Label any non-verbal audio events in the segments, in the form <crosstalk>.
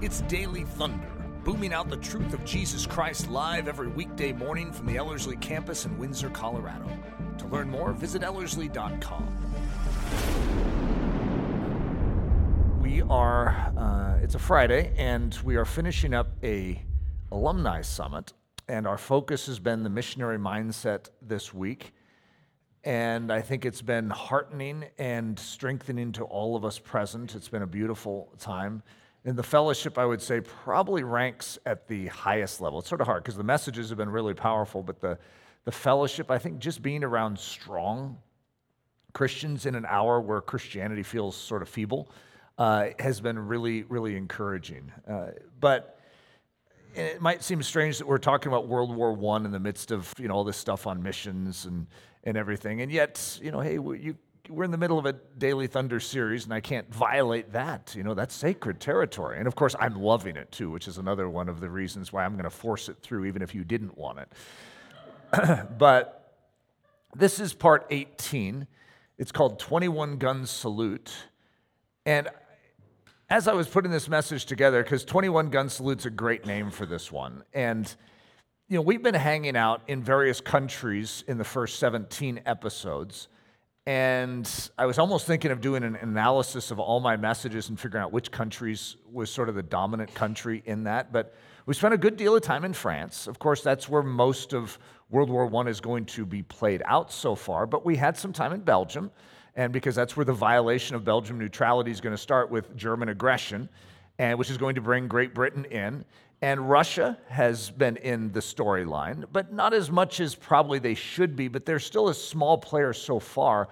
It's Daily Thunder, booming out the truth of Jesus Christ live every weekday morning from the Ellerslie campus in Windsor, Colorado. To learn more, visit Ellerslie.com. We are, uh, it's a Friday, and we are finishing up a alumni summit, and our focus has been the missionary mindset this week. And I think it's been heartening and strengthening to all of us present. It's been a beautiful time. And the fellowship, I would say, probably ranks at the highest level. It's sort of hard because the messages have been really powerful, but the, the fellowship, I think just being around strong Christians in an hour where Christianity feels sort of feeble uh, has been really, really encouraging. Uh, but it might seem strange that we're talking about World War I in the midst of you know all this stuff on missions and and everything. And yet, you know, hey, you, we're in the middle of a Daily Thunder series, and I can't violate that. You know, that's sacred territory. And of course, I'm loving it too, which is another one of the reasons why I'm going to force it through, even if you didn't want it. <clears throat> but this is part 18. It's called 21 Gun Salute. And as I was putting this message together, because 21 Gun Salute's a great name for this one. And you know, we've been hanging out in various countries in the first 17 episodes. And I was almost thinking of doing an analysis of all my messages and figuring out which countries was sort of the dominant country in that. But we spent a good deal of time in France. Of course, that's where most of World War I is going to be played out so far. But we had some time in Belgium, and because that's where the violation of Belgium neutrality is going to start with German aggression, and which is going to bring Great Britain in. And Russia has been in the storyline, but not as much as probably they should be, but they're still a small player so far.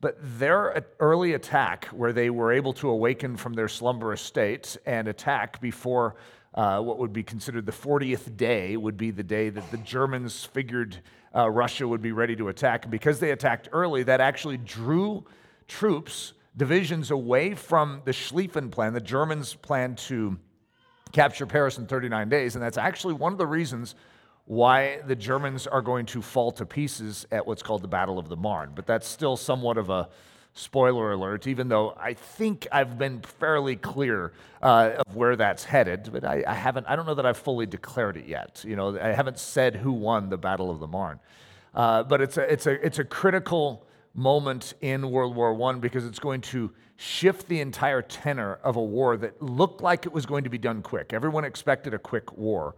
But their early attack, where they were able to awaken from their slumberous state and attack before uh, what would be considered the 40th day, would be the day that the Germans figured uh, Russia would be ready to attack. And because they attacked early, that actually drew troops, divisions away from the Schlieffen plan, the Germans' plan to capture Paris in 39 days. And that's actually one of the reasons why the Germans are going to fall to pieces at what's called the Battle of the Marne. But that's still somewhat of a spoiler alert, even though I think I've been fairly clear uh, of where that's headed. But I, I, haven't, I don't know that I've fully declared it yet. You know, I haven't said who won the Battle of the Marne. Uh, but it's a, it's, a, it's a critical moment in World War I because it's going to shift the entire tenor of a war that looked like it was going to be done quick. Everyone expected a quick war.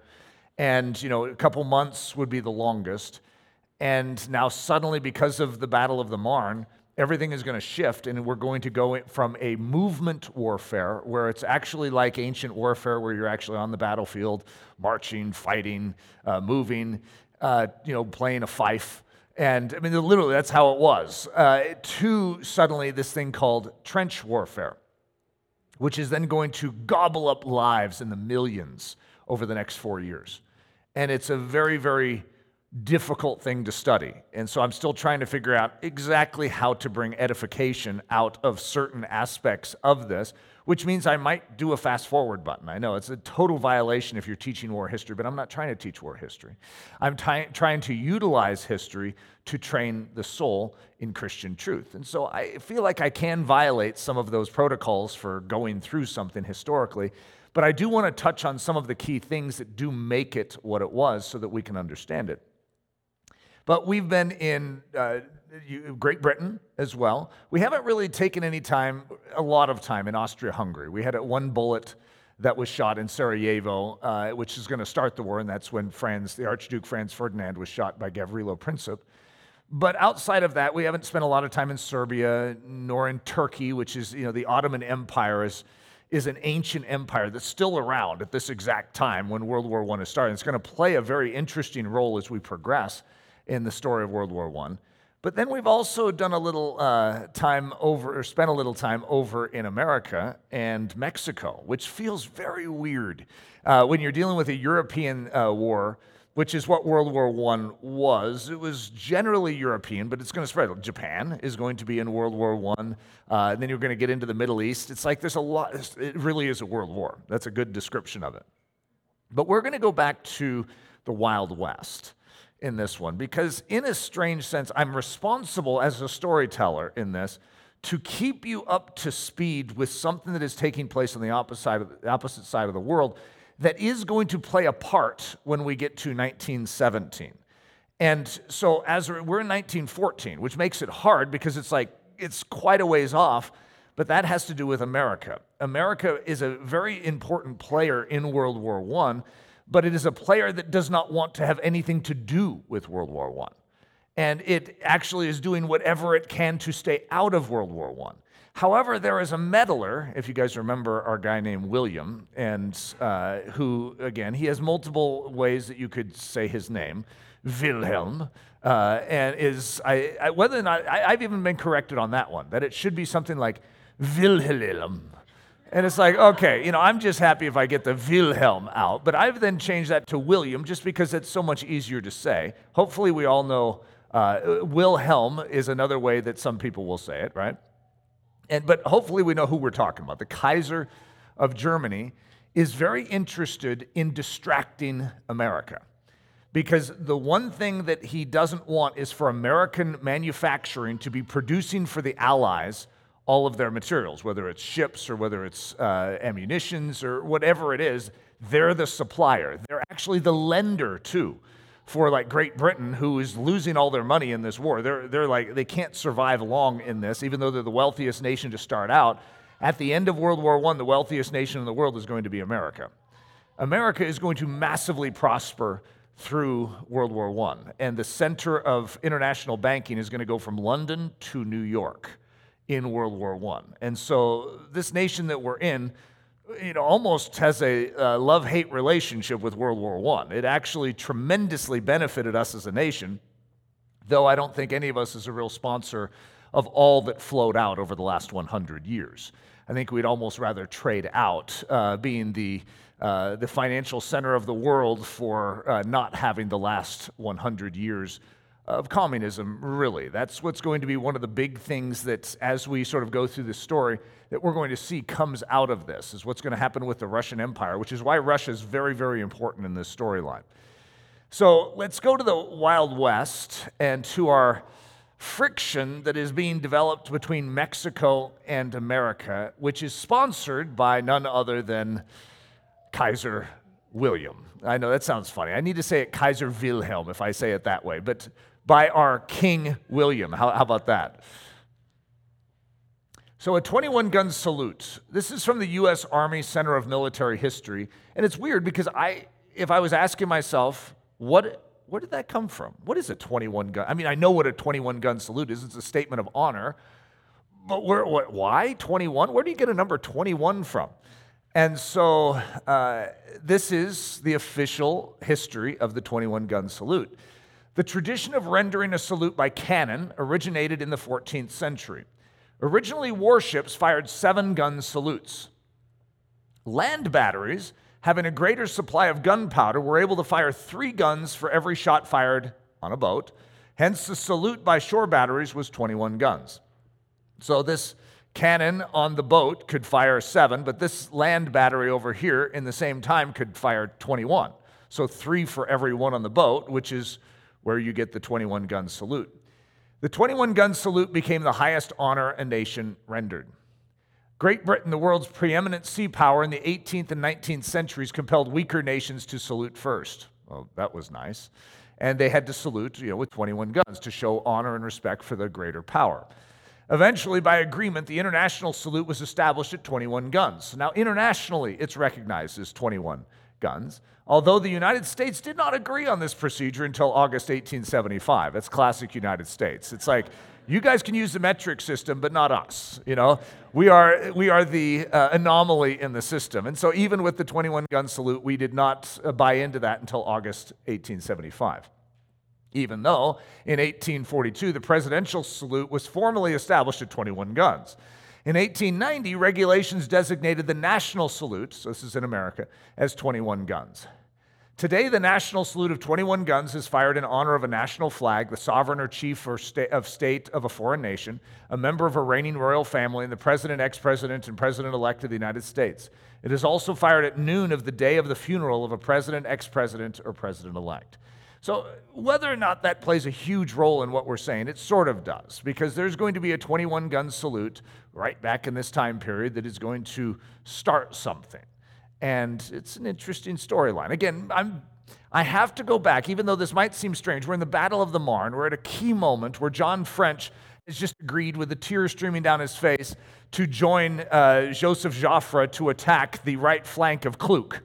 And, you know, a couple months would be the longest. And now, suddenly, because of the Battle of the Marne, everything is going to shift, and we're going to go from a movement warfare, where it's actually like ancient warfare, where you're actually on the battlefield, marching, fighting, uh, moving, uh, you know, playing a fife, and I mean, literally, that's how it was. Uh, to suddenly this thing called trench warfare, which is then going to gobble up lives in the millions over the next four years. And it's a very, very difficult thing to study. And so I'm still trying to figure out exactly how to bring edification out of certain aspects of this which means I might do a fast forward button. I know it's a total violation if you're teaching war history, but I'm not trying to teach war history. I'm trying to utilize history to train the soul in Christian truth. And so I feel like I can violate some of those protocols for going through something historically, but I do want to touch on some of the key things that do make it what it was so that we can understand it. But we've been in uh, Great Britain as well. We haven't really taken any time, a lot of time in Austria Hungary. We had one bullet that was shot in Sarajevo, uh, which is going to start the war, and that's when Franz, the Archduke Franz Ferdinand was shot by Gavrilo Princip. But outside of that, we haven't spent a lot of time in Serbia nor in Turkey, which is, you know, the Ottoman Empire is, is an ancient empire that's still around at this exact time when World War I is starting. It's going to play a very interesting role as we progress in the story of World War I. But then we've also done a little uh, time over, or spent a little time over in America and Mexico, which feels very weird uh, when you're dealing with a European uh, war, which is what World War I was. It was generally European, but it's going to spread. Japan is going to be in World War I. Uh, and then you're going to get into the Middle East. It's like there's a lot, it really is a world war. That's a good description of it. But we're going to go back to the Wild West in this one because, in a strange sense, I'm responsible as a storyteller in this to keep you up to speed with something that is taking place on the opposite side of the, opposite side of the world that is going to play a part when we get to 1917. And so as we're, we're in 1914, which makes it hard because it's like it's quite a ways off, but that has to do with America. America is a very important player in World War I, but it is a player that does not want to have anything to do with World War I and it actually is doing whatever it can to stay out of World War I. However, there is a meddler, if you guys remember our guy named William, and uh, who, again, he has multiple ways that you could say his name, Wilhelm, uh, and is, I, I, whether or not, I, have even been corrected on that one, that it should be something like Wilhelm. And it's like, okay, you know, I'm just happy if I get the Wilhelm out, but I've then changed that to William just because it's so much easier to say. Hopefully, we all know uh, Wilhelm is another way that some people will say it, right? And, but hopefully we know who we're talking about. The Kaiser of Germany is very interested in distracting America. Because the one thing that he doesn't want is for American manufacturing to be producing for the Allies all of their materials, whether it's ships or whether it's uh, ammunitions or whatever it is. They're the supplier, they're actually the lender too for like Great Britain, who is losing all their money in this war. They're, they're like, they can't survive long in this, even though they're the wealthiest nation to start out. At the end of World War I, the wealthiest nation in the world is going to be America. America is going to massively prosper through World War I, and the center of international banking is going to go from London to New York in World War I. And so, this nation that we're in you know, almost has a uh, love hate relationship with World War I. It actually tremendously benefited us as a nation, though I don't think any of us is a real sponsor of all that flowed out over the last 100 years. I think we'd almost rather trade out uh, being the, uh, the financial center of the world for uh, not having the last 100 years of communism, really. That's what's going to be one of the big things that, as we sort of go through this story, that we're going to see comes out of this, is what's going to happen with the Russian Empire, which is why Russia is very, very important in this storyline. So let's go to the Wild West and to our friction that is being developed between Mexico and America, which is sponsored by none other than Kaiser William. I know that sounds funny. I need to say it Kaiser Wilhelm if I say it that way, but by our King William. How, how about that? So, a 21 gun salute. This is from the U.S. Army Center of Military History. And it's weird because I, if I was asking myself, what, where did that come from? What is a 21 gun? I mean, I know what a 21 gun salute is, it's a statement of honor. But where, what, why 21? Where do you get a number 21 from? And so, uh, this is the official history of the 21 gun salute. The tradition of rendering a salute by cannon originated in the 14th century. Originally, warships fired seven gun salutes. Land batteries, having a greater supply of gunpowder, were able to fire three guns for every shot fired on a boat. Hence, the salute by shore batteries was 21 guns. So, this cannon on the boat could fire seven, but this land battery over here in the same time could fire 21. So, three for every one on the boat, which is where you get the 21 gun salute. The 21 gun salute became the highest honor a nation rendered. Great Britain, the world's preeminent sea power in the 18th and 19th centuries, compelled weaker nations to salute first. Well, that was nice. And they had to salute you know, with 21 guns to show honor and respect for the greater power. Eventually, by agreement, the international salute was established at 21 guns. Now, internationally, it's recognized as 21 guns, although the United States did not agree on this procedure until August 1875. That's classic United States. It's like, you guys can use the metric system, but not us. You know, we are we are the uh, anomaly in the system, and so even with the 21 gun salute, we did not uh, buy into that until August 1875. Even though in 1842 the presidential salute was formally established at 21 guns. In 1890, regulations designated the national salute, so this is in America, as 21 guns. Today, the national salute of 21 guns is fired in honor of a national flag, the sovereign or chief of state of a foreign nation, a member of a reigning royal family, and the president, ex president, and president elect of the United States. It is also fired at noon of the day of the funeral of a president, ex president, or president elect. So, whether or not that plays a huge role in what we're saying, it sort of does, because there's going to be a 21 gun salute right back in this time period that is going to start something. And it's an interesting storyline. Again, I'm, I have to go back, even though this might seem strange. We're in the Battle of the Marne. We're at a key moment where John French has just agreed, with the tears streaming down his face, to join uh, Joseph Joffre to attack the right flank of Kluck.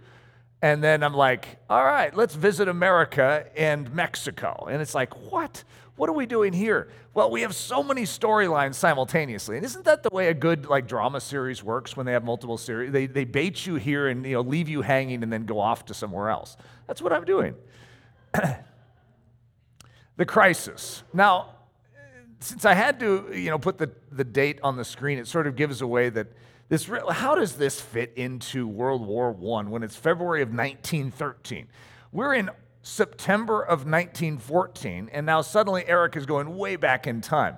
And then I'm like, all right, let's visit America and Mexico. And it's like, what? What are we doing here? Well, we have so many storylines simultaneously. And isn't that the way a good like drama series works when they have multiple series? They, they bait you here and you know leave you hanging and then go off to somewhere else. That's what I'm doing. <clears throat> the crisis. Now, since I had to, you know, put the, the date on the screen, it sort of gives away that this, how does this fit into World War I when it's February of 1913? We're in September of 1914, and now suddenly Eric is going way back in time.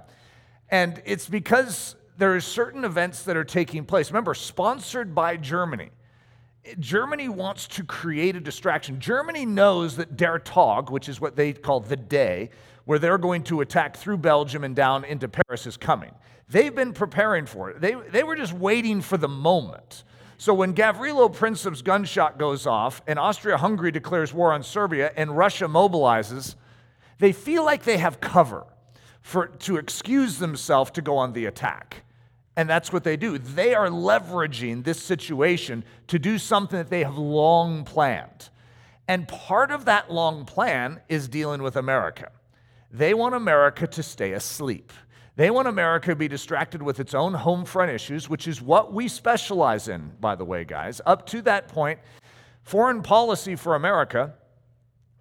And it's because there are certain events that are taking place. Remember, sponsored by Germany. Germany wants to create a distraction. Germany knows that Der Tag, which is what they call the day, where they're going to attack through Belgium and down into Paris, is coming. They've been preparing for it. They, they were just waiting for the moment. So when Gavrilo Princip's gunshot goes off and Austria Hungary declares war on Serbia and Russia mobilizes, they feel like they have cover for, to excuse themselves to go on the attack. And that's what they do. They are leveraging this situation to do something that they have long planned. And part of that long plan is dealing with America. They want America to stay asleep. They want America to be distracted with its own home front issues, which is what we specialize in, by the way, guys. Up to that point, foreign policy for America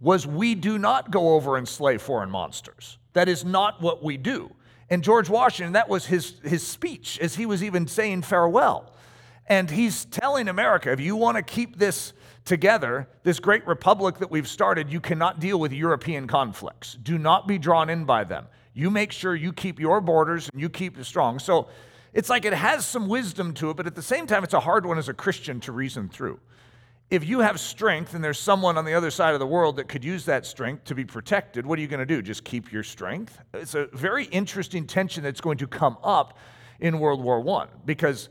was we do not go over and slay foreign monsters. That is not what we do. And George Washington, that was his, his speech as he was even saying farewell. And he's telling America if you want to keep this together, this great republic that we've started, you cannot deal with European conflicts. Do not be drawn in by them. You make sure you keep your borders and you keep it strong. So it's like it has some wisdom to it, but at the same time, it's a hard one as a Christian to reason through. If you have strength and there's someone on the other side of the world that could use that strength to be protected, what are you going to do? Just keep your strength? It's a very interesting tension that's going to come up in World War I because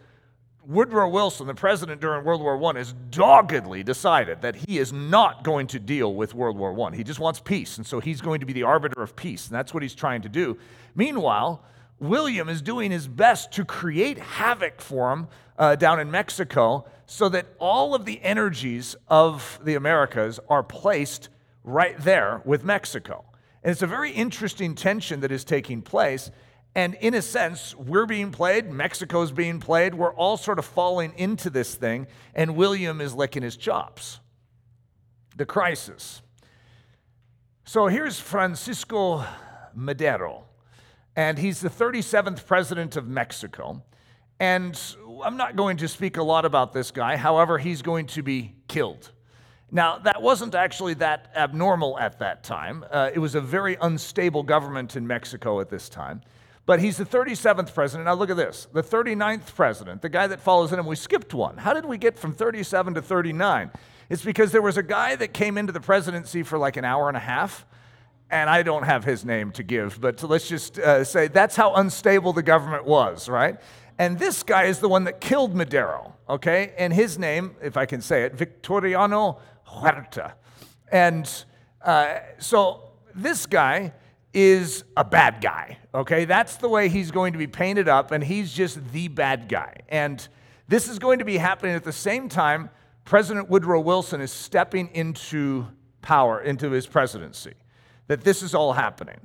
Woodrow Wilson, the president during World War I, has doggedly decided that he is not going to deal with World War I. He just wants peace, and so he's going to be the arbiter of peace, and that's what he's trying to do. Meanwhile, William is doing his best to create havoc for him uh, down in Mexico so that all of the energies of the Americas are placed right there with Mexico. And it's a very interesting tension that is taking place. And in a sense, we're being played, Mexico's being played, we're all sort of falling into this thing, and William is licking his chops. The crisis. So here's Francisco Madero, and he's the 37th president of Mexico. And I'm not going to speak a lot about this guy, however, he's going to be killed. Now, that wasn't actually that abnormal at that time. Uh, it was a very unstable government in Mexico at this time. But he's the 37th president. Now look at this the 39th president, the guy that follows in him. We skipped one. How did we get from 37 to 39? It's because there was a guy that came into the presidency for like an hour and a half, and I don't have his name to give, but let's just uh, say that's how unstable the government was, right? And this guy is the one that killed Madero, okay? And his name, if I can say it, Victoriano Huerta. And uh, so this guy is a bad guy, okay? That's the way he's going to be painted up, and he's just the bad guy. And this is going to be happening at the same time President Woodrow Wilson is stepping into power, into his presidency, that this is all happening.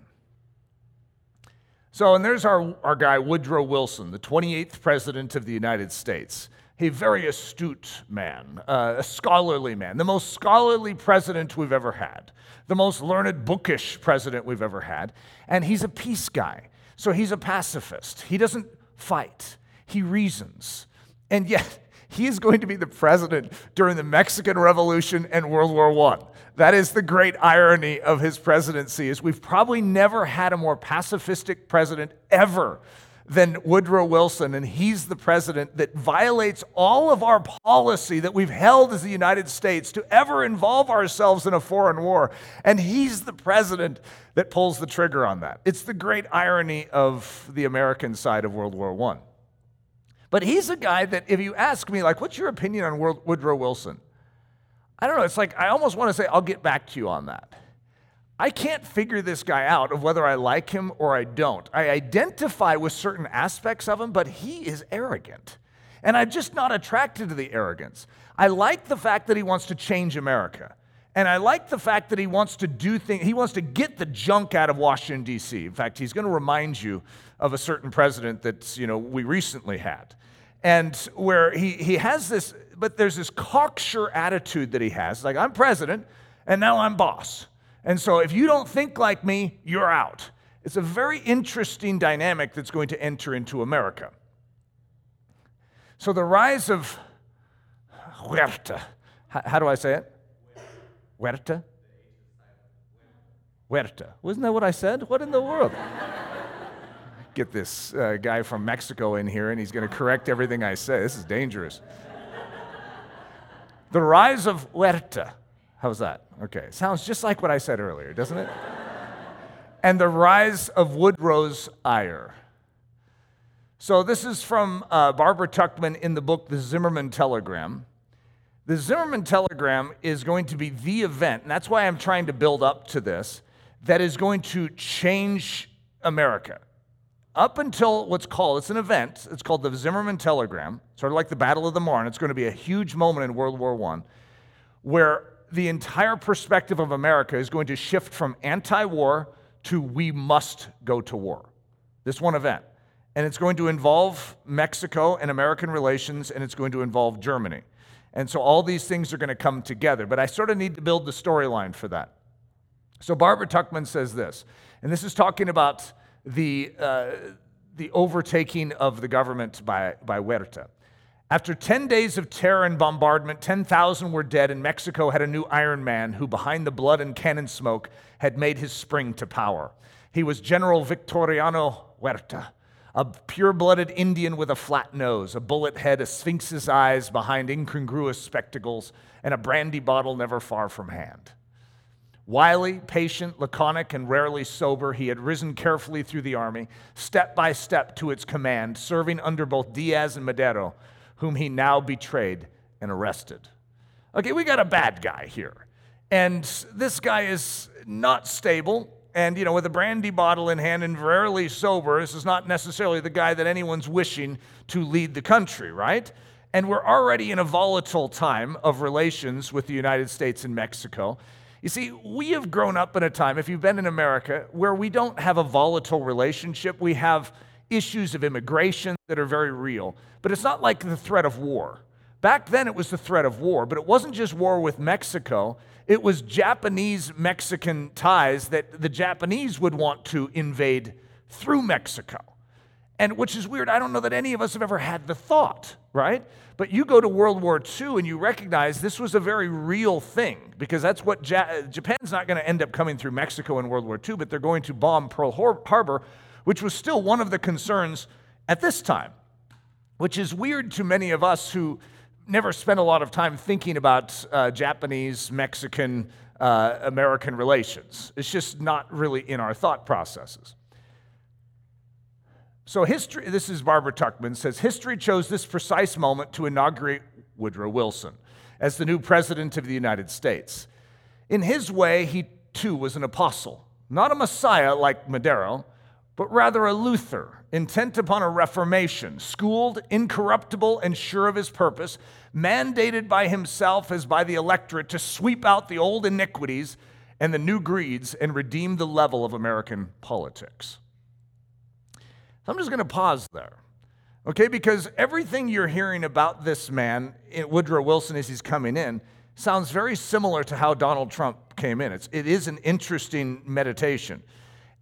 So, and there's our, our guy, Woodrow Wilson, the 28th President of the United States. A very astute man, uh, a scholarly man, the most scholarly president we've ever had the most learned, bookish president we've ever had. And he's a peace guy. So he's a pacifist. He doesn't fight, he reasons. And yet, <laughs> he is going to be the president during the Mexican Revolution and World War I. That is the great irony of his presidency is we've probably never had a more pacifistic president ever than Woodrow Wilson, and he's the president that violates all of our policy that we've held as the United States to ever involve ourselves in a foreign war. And he's the president that pulls the trigger on that. It's the great irony of the American side of World War I. But he's a guy that, if you ask me, like, what's your opinion on Woodrow Wilson? I don't know. It's like, I almost want to say, I'll get back to you on that. I can't figure this guy out of whether I like him or I don't. I identify with certain aspects of him, but he is arrogant. And I'm just not attracted to the arrogance. I like the fact that he wants to change America. And I like the fact that he wants to do things, he wants to get the junk out of Washington, D.C. In fact, he's going to remind you of a certain president that you know, we recently had. And where he, he has this, but there's this cocksure attitude that he has like, I'm president, and now I'm boss. And so if you don't think like me, you're out. It's a very interesting dynamic that's going to enter into America. So the rise of Huerta, how, do I say it? Huerta? Huerta. Wasn't that what I said? What in the world? <laughs> Get this uh, guy from Mexico in here and he's going to correct everything I say. This is dangerous. the rise of Huerta. How's that? Okay. Sounds just like what I said earlier, doesn't it? and the rise of Woodrow's ire. So, this is from uh, Barbara Tuchman in the book The Zimmermann Telegram. The Zimmermann Telegram is going to be the event, and that's why I'm trying to build up to this, that is going to change America. Up until what's called, it's an event, it's called the Zimmermann Telegram, sort of like the Battle of the Marne. It's going to be a huge moment in World War I where the entire perspective of America is going to shift from anti war to we must go to war. This one event. And it's going to involve Mexico and American relations, and it's going to involve Germany. And so all these things are going to come together. But I sort of need to build the storyline for that. So Barbara Tuchman says this, and this is talking about the, uh, the overtaking of the government by, by Huerta. After 10 days of terror and bombardment, 10,000 were dead, and Mexico had a new Iron Man who, behind the blood and cannon smoke, had made his spring to power. He was General Victoriano Huerta, a pure blooded Indian with a flat nose, a bullet head, a sphinx's eyes behind incongruous spectacles, and a brandy bottle never far from hand. Wily, patient, laconic, and rarely sober, he had risen carefully through the army, step by step to its command, serving under both Diaz and Madero whom he now betrayed and arrested. Okay, we got a bad guy here. And this guy is not stable. And, you know, with a brandy bottle in hand and rarely sober, this is not necessarily the guy that anyone's wishing to lead the country, right? And we're already in a volatile time of relations with the United States and Mexico. You see, we have grown up in a time, if you've been in America, where we don't have a volatile relationship. We have issues of immigration that are very real. But it's not like the threat of war. Back then, it was the threat of war, but it wasn't just war with Mexico. It was Japanese Mexican ties that the Japanese would want to invade through Mexico. And which is weird. I don't know that any of us have ever had the thought, right? But you go to World War II and you recognize this was a very real thing because that's what ja- Japan's not going to end up coming through Mexico in World War II, but they're going to bomb Pearl Harbor, which was still one of the concerns at this time which is weird to many of us who never spent a lot of time thinking about uh, Japanese, Mexican, uh, American relations. It's just not really in our thought processes. So, history, this is Barbara Tuchman, says history chose this precise moment to inaugurate Woodrow Wilson as the new president of the United States. In his way, he too was an apostle, not a messiah like Madero, but rather a Luther, intent upon a reformation, schooled, incorruptible, and sure of his purpose, mandated by himself as by the electorate to sweep out the old iniquities and the new greeds and redeem the level of American politics. I'm just going to pause there, okay? Because everything you're hearing about this man, eh, Woodrow Wilson, as he's coming in, sounds very similar to how Donald Trump came in. It's, it is an interesting meditation.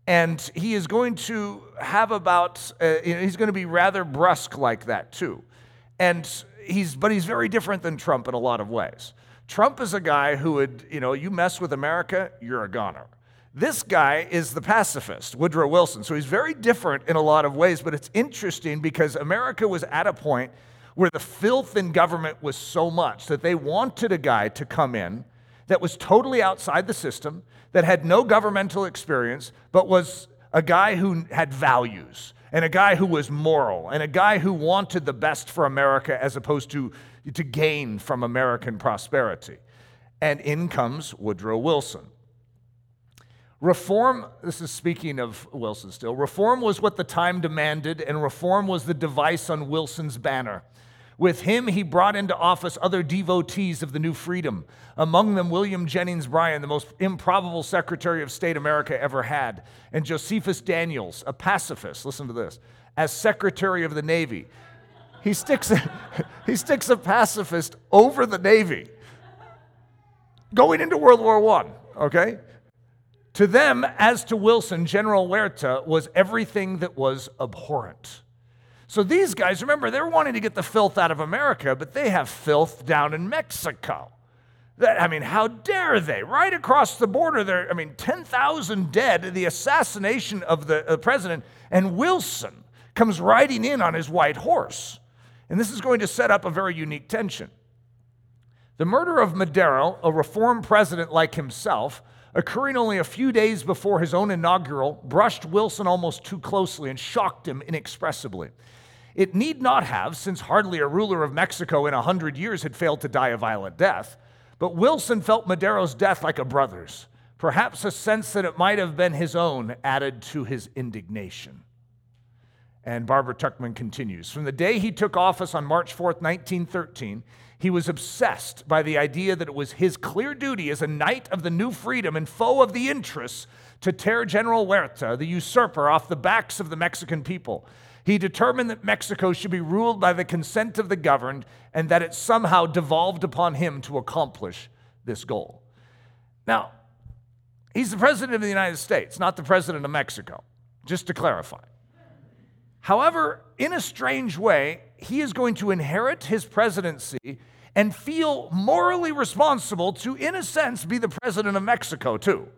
And he is going to have about, uh, he's going to be rather brusque like that too. And he's, but he's very different than Trump in a lot of ways. Trump is a guy who would, you know, you mess with America, you're a goner. This guy is the pacifist, Woodrow Wilson. So he's very different in a lot of ways, but it's interesting because America was at a point where the filth in government was so much that they wanted a guy to come in that was totally outside the system, that had no governmental experience, but was a guy who had values and a guy who was moral and a guy who wanted the best for America as opposed to to gain from American prosperity. And in comes Woodrow Wilson. Reform, this is speaking of Wilson still, reform was what the time demanded, and reform was the device on Wilson's banner. With him, he brought into office other devotees of the new freedom, among them William Jennings Bryan, the most improbable Secretary of State America ever had, and Josephus Daniels, a pacifist, listen to this, as Secretary of the Navy. He sticks, <laughs> he sticks a pacifist over the Navy going into World War I, okay? To them, as to Wilson, General Huerta was everything that was abhorrent. So these guys, remember, they're wanting to get the filth out of America, but they have filth down in Mexico. That, I mean, how dare they? Right across the border, there, I mean, 10,000 dead, the assassination of the uh, president, and Wilson comes riding in on his white horse. And this is going to set up a very unique tension. The murder of Madero, a reform president like himself, occurring only a few days before his own inaugural, brushed Wilson almost too closely and shocked him inexpressibly. It need not have, since hardly a ruler of Mexico in a hundred years had failed to die a violent death. But Wilson felt Madero's death like a brother's. Perhaps a sense that it might have been his own added to his indignation. And Barbara Tuchman continues From the day he took office on March 4th, 1913, he was obsessed by the idea that it was his clear duty as a knight of the new freedom and foe of the interests to tear General Huerta, the usurper, off the backs of the Mexican people. He determined that Mexico should be ruled by the consent of the governed and that it somehow devolved upon him to accomplish this goal. Now, he's the president of the United States, not the president of Mexico, just to clarify. However, in a strange way, he is going to inherit his presidency and feel morally responsible to, in a sense, be the president of Mexico, too.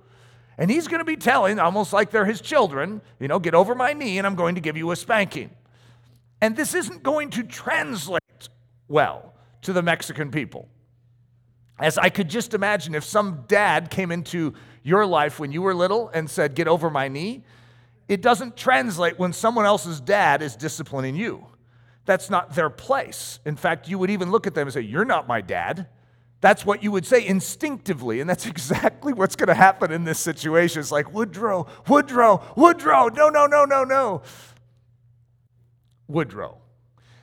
And he's going to be telling, almost like they're his children, you know, get over my knee and I'm going to give you a spanking. And this isn't going to translate well to the Mexican people. As I could just imagine if some dad came into your life when you were little and said, Get over my knee, it doesn't translate when someone else's dad is disciplining you. That's not their place. In fact, you would even look at them and say, You're not my dad. That's what you would say instinctively. And that's <laughs> exactly what's going to happen in this situation. It's like, Woodrow, Woodrow, Woodrow. No, no, no, no, no. Woodrow.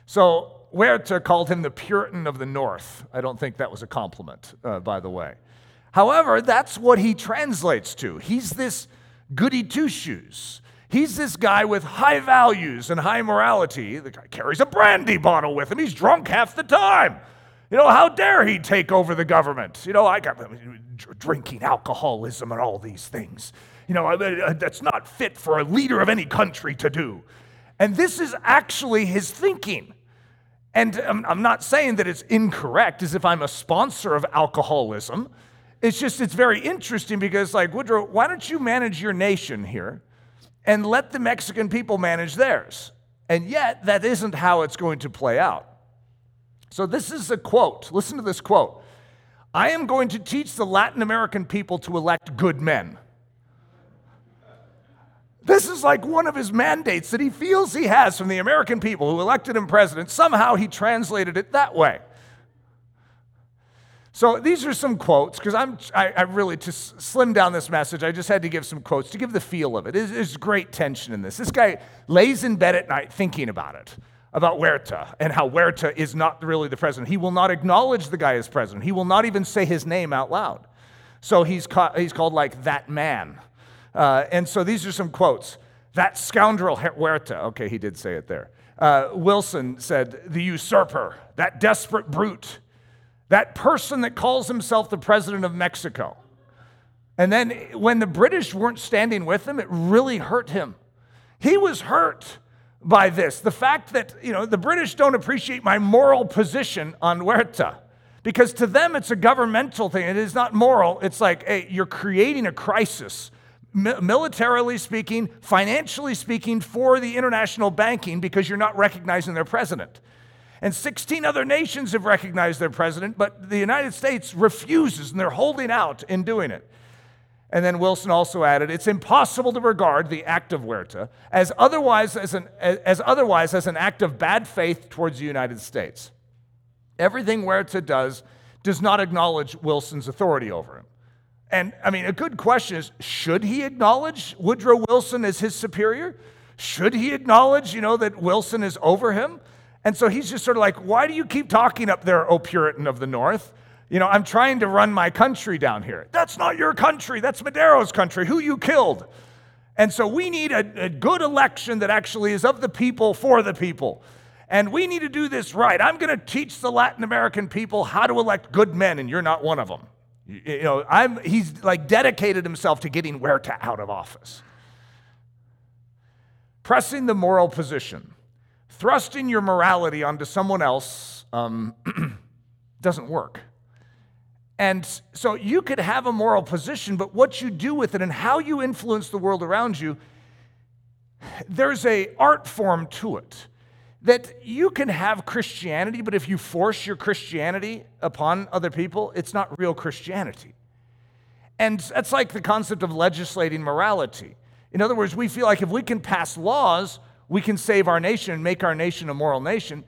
So Huerta called him the Puritan of the North. I don't think that was a compliment, uh, by the way. However, that's what he translates to. He's this goody two shoes. He's this guy with high values and high morality. The guy carries a brandy bottle with him. He's drunk half the time. You know, how dare he take over the government? You know, I got drinking, alcoholism, and all these things. You know, that's not fit for a leader of any country to do. And this is actually his thinking. And I'm not saying that it's incorrect as if I'm a sponsor of alcoholism. It's just, it's very interesting because, like, Woodrow, why don't you manage your nation here? And let the Mexican people manage theirs. And yet, that isn't how it's going to play out. So, this is a quote. Listen to this quote I am going to teach the Latin American people to elect good men. This is like one of his mandates that he feels he has from the American people who elected him president. Somehow he translated it that way. So these are some quotes because I'm I, I, really to slim down this message. I just had to give some quotes to give the feel of it. There's great tension in this. This guy lays in bed at night thinking about it, about Huerta and how Huerta is not really the president. He will not acknowledge the guy as president. He will not even say his name out loud. So he's ca- he's called like that man. Uh, and so these are some quotes. That scoundrel Huerta. Okay, he did say it there. Uh, Wilson said, "The usurper, that desperate brute." That person that calls himself the president of Mexico. And then when the British weren't standing with him, it really hurt him. He was hurt by this. The fact that, you know, the British don't appreciate my moral position on Huerta. Because to them, it's a governmental thing. It is not moral. It's like, hey, you're creating a crisis. militarily speaking, financially speaking, for the international banking because you're not recognizing their president. And 16 other nations have recognized their president, but the United States refuses, and they're holding out in doing it. And then Wilson also added, it's impossible to regard the act of Huerta as otherwise as an, as otherwise as an act of bad faith towards the United States. Everything Huerta does does not acknowledge Wilson's authority over him. And I mean, a good question is should he acknowledge Woodrow Wilson as his superior? Should he acknowledge, you know, that Wilson is over him? And so he's just sort of like, why do you keep talking up there, O Puritan of the North? You know, I'm trying to run my country down here. That's not your country. That's Madero's country, who you killed. And so we need a, a, good election that actually is of the people for the people. And we need to do this right. I'm going to teach the Latin American people how to elect good men, and you're not one of them. You know, I'm, he's like dedicated himself to getting Huerta out of office. Pressing the moral position, thrusting your morality onto someone else um, <clears throat> doesn't work. And so you could have a moral position, but what you do with it and how you influence the world around you, there's a art form to it. That you can have Christianity, but if you force your Christianity upon other people, it's not real Christianity. And that's like the concept of legislating morality. In other words, we feel like if we can pass laws, we can save our nation and make our nation a moral nation.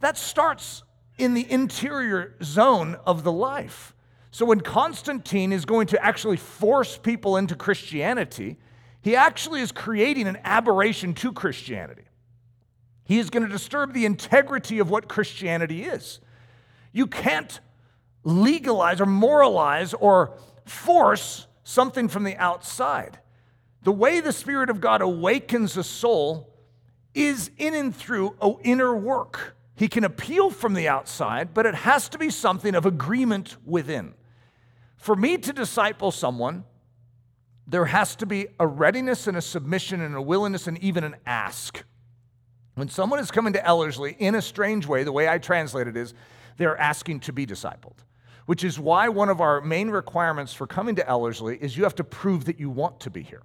That starts in the interior zone of the life. So when Constantine is going to actually force people into Christianity, he actually is creating an aberration to Christianity. He is going to disturb the integrity of what Christianity is. You can't legalize or moralize or force something from the outside. The way the Spirit of God awakens a soul is in and through inner work. He can appeal from the outside, but it has to be something of agreement within. For me to disciple someone, there has to be a readiness and a submission and a willingness and even an ask. When someone is coming to Ellerslie in a strange way, the way I translate it is they're asking to be discipled, which is why one of our main requirements for coming to Ellerslie is you have to prove that you want to be here.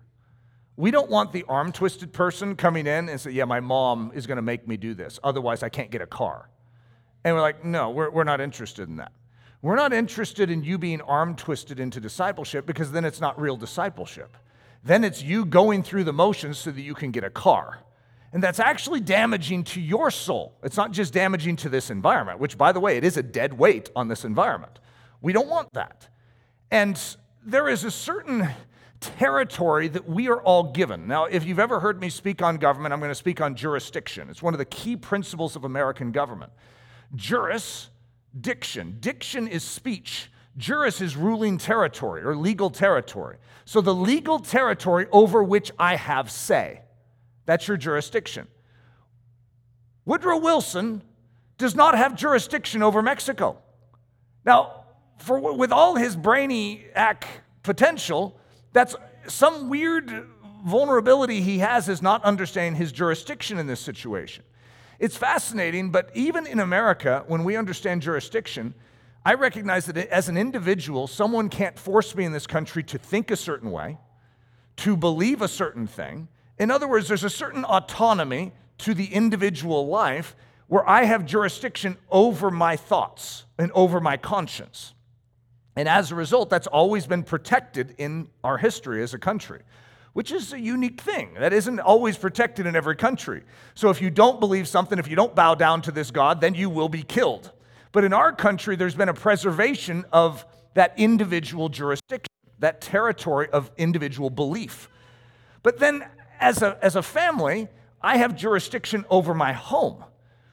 We don't want the arm twisted person coming in and say, Yeah, my mom is going to make me do this. Otherwise, I can't get a car. And we're like, No, we're, we're not interested in that. We're not interested in you being arm twisted into discipleship because then it's not real discipleship. Then it's you going through the motions so that you can get a car. And that's actually damaging to your soul. It's not just damaging to this environment, which, by the way, it is a dead weight on this environment. We don't want that. And there is a certain territory that we are all given. Now, if you've ever heard me speak on government, I'm going to speak on jurisdiction. It's one of the key principles of American government. Juris diction. Diction is speech. Juris is ruling territory or legal territory. So the legal territory over which I have say, that's your jurisdiction. Woodrow Wilson does not have jurisdiction over Mexico. Now, for, with all his brainy brainiac potential, that's some weird vulnerability he has is not understanding his jurisdiction in this situation. It's fascinating, but even in America, when we understand jurisdiction, I recognize that as an individual, someone can't force me in this country to think a certain way, to believe a certain thing. In other words, there's a certain autonomy to the individual life where I have jurisdiction over my thoughts and over my conscience. And as a result, that's always been protected in our history as a country which is a unique thing that isn't always protected in every country. So if you don't believe something, if you don't bow down to this God, then you will be killed. But in our country, there's been a preservation of that individual jurisdiction, that territory of individual belief. But then, as a, as a family, I have jurisdiction over my home,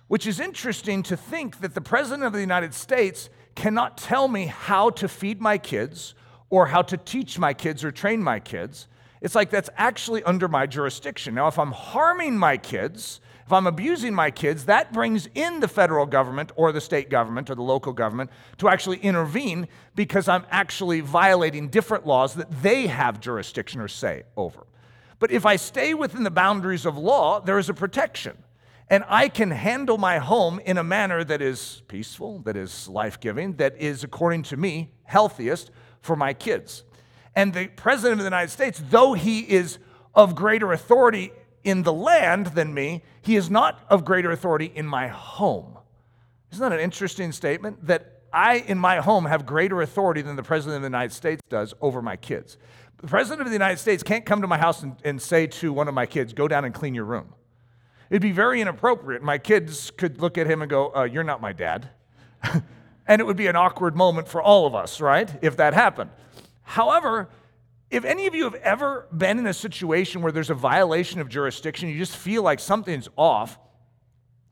which is interesting to think that the President of the United States cannot tell me how to feed my kids or how to teach my kids or train my kids it's like that's actually under my jurisdiction. Now, if I'm harming my kids, if I'm abusing my kids, that brings in the federal government or the state government or the local government to actually intervene because I'm actually violating different laws that they have jurisdiction or say over. But if I stay within the boundaries of law, there is a protection. And I can handle my home in a manner that is peaceful, that is life giving, that is, according to me, healthiest for my kids. And the president of the United States, though he is of greater authority in the land than me, he is not of greater authority in my home. Isn't that an interesting statement? That I, in my home, have greater authority than the president of the United States does over my kids. The president of the United States can't come to my house and, and say to one of my kids, go down and clean your room. It'd be very inappropriate. My kids could look at him and go, uh, You're not my dad. <laughs> and it would be an awkward moment for all of us, right? If that happened. However, if any of you have ever been in a situation where there's a violation of jurisdiction, you just feel like something's off,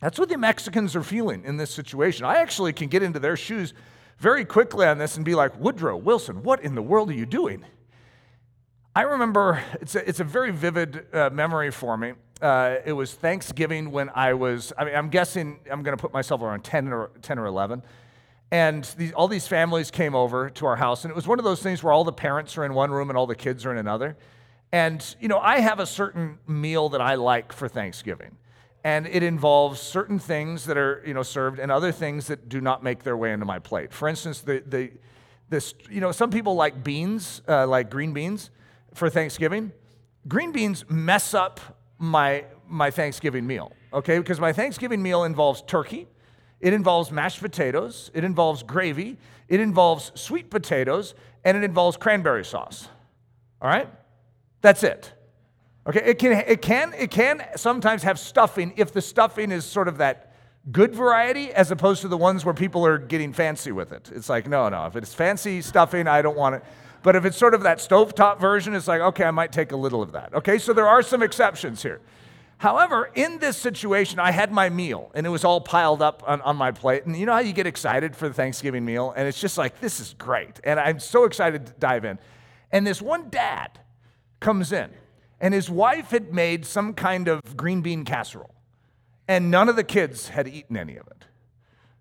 that's what the Mexicans are feeling in this situation. I actually can get into their shoes very quickly on this and be like, Woodrow Wilson, what in the world are you doing? I remember, it's a, it's a very vivid uh, memory for me. Uh, it was Thanksgiving when I was, I mean, I'm guessing I'm going to put myself around 10 or, 10 or 11. And these, all these families came over to our house, and it was one of those things where all the parents are in one room and all the kids are in another. And, you know, I have a certain meal that I like for Thanksgiving. And it involves certain things that are, you know, served and other things that do not make their way into my plate. For instance, the, the, this, you know, some people like beans, uh, like green beans for Thanksgiving. Green beans mess up my, my Thanksgiving meal, okay? Because my Thanksgiving meal involves turkey, it involves mashed potatoes, it involves gravy, it involves sweet potatoes, and it involves cranberry sauce. All right? That's it. Okay, it can, it can, it can sometimes have stuffing if the stuffing is sort of that good variety as opposed to the ones where people are getting fancy with it. It's like, no, no, if it's fancy stuffing, I don't want it. But if it's sort of that stovetop version, it's like, okay, I might take a little of that. Okay, so there are some exceptions here. However, in this situation, I had my meal and it was all piled up on, on, my plate. And you know how you get excited for the Thanksgiving meal? And it's just like, this is great. And I'm so excited to dive in. And this one dad comes in, and his wife had made some kind of green bean casserole. And none of the kids had eaten any of it.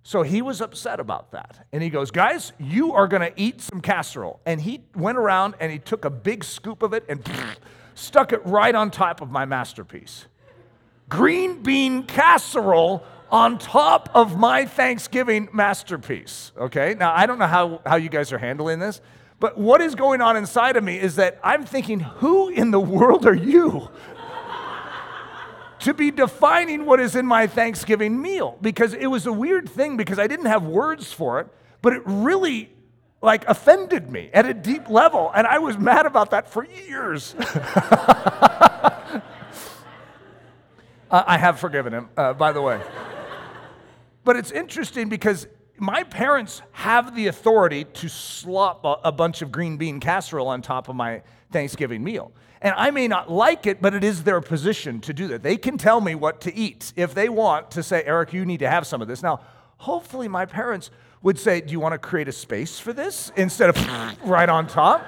So he was upset about that. And he goes, Guys, you are going to eat some casserole. And he went around and he took a big scoop of it and <laughs> stuck it right on top of my masterpiece green bean casserole on top of my Thanksgiving masterpiece. Okay, now I don't know how, how you guys are handling this, but what is going on inside of me is that I'm thinking, who in the world are you? To be defining what is in my Thanksgiving meal because it was a weird thing because I didn't have words for it, but it really like offended me at a deep level and I was mad about that for years. <laughs> I have forgiven him, uh, by the way. but it's interesting because my parents have the authority to slop a, a, bunch of green bean casserole on top of my Thanksgiving meal. And I may not like it, but it is their position to do that. They can tell me what to eat if they want to say, Eric, you need to have some of this. Now, hopefully, my parents would say, Do you want to create a space for this instead of <laughs> right on top?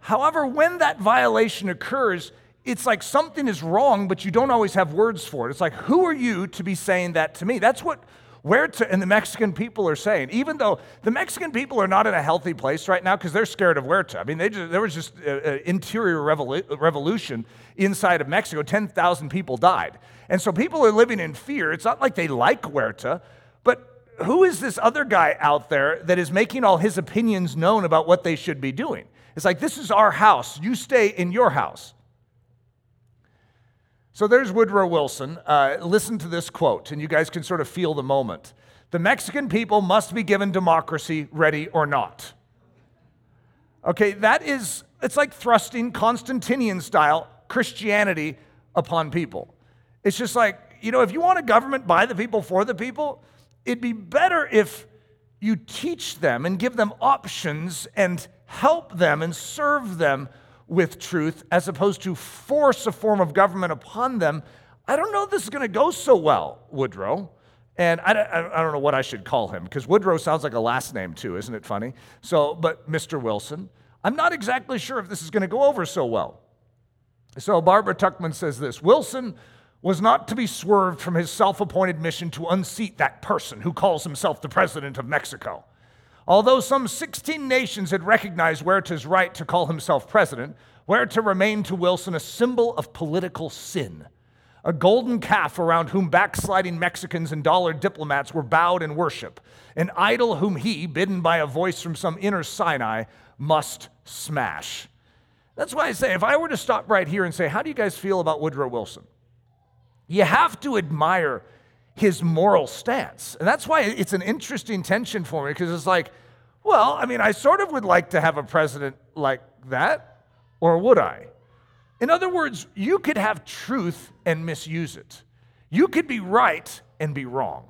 However, when that violation occurs, it's like something is wrong, but you don't always have words for it. It's like, who are you to be saying that to me? That's what Huerta and the Mexican people are saying. Even though the Mexican people are not in a healthy place right now because they're scared of Huerta. I mean, just, there was just an interior revolu- revolution inside of Mexico. 10,000 people died. And so people are living in fear. It's not like they like Huerta, but who is this other guy out there that is making all his opinions known about what they should be doing? It's like, this is our house. You stay in your house. So there's Woodrow Wilson. Uh, listen to this quote, and you guys can sort of feel the moment. The Mexican people must be given democracy, ready or not. Okay, that is, it's like thrusting Constantinian style Christianity upon people. It's just like, you know, if you want a government by the people, for the people, it'd be better if you teach them and give them options and help them and serve them with truth as opposed to force a form of government upon them, I don't know if this is going to go so well, Woodrow. And I, I, don't know what I should call him because Woodrow sounds like a last name too, isn't it funny? So, but Mr. Wilson, I'm not exactly sure if this is going to go over so well. So Barbara Tuchman says this Wilson was not to be swerved from his self appointed mission to unseat that person who calls himself the president of Mexico. Although some 16 nations had recognized Huerta's right to call himself president, Huerta remained to Wilson a symbol of political sin, a golden calf around whom backsliding Mexicans and dollar diplomats were bowed in worship, an idol whom he, bidden by a voice from some inner Sinai, must smash. That's why I say, if I were to stop right here and say, How do you guys feel about Woodrow Wilson? You have to admire his moral stance. And that's why it's an interesting tension for me because it's like, well, I mean, I sort of would like to have a president like that, or would I? In other words, you could have truth and misuse it. You could be right and be wrong.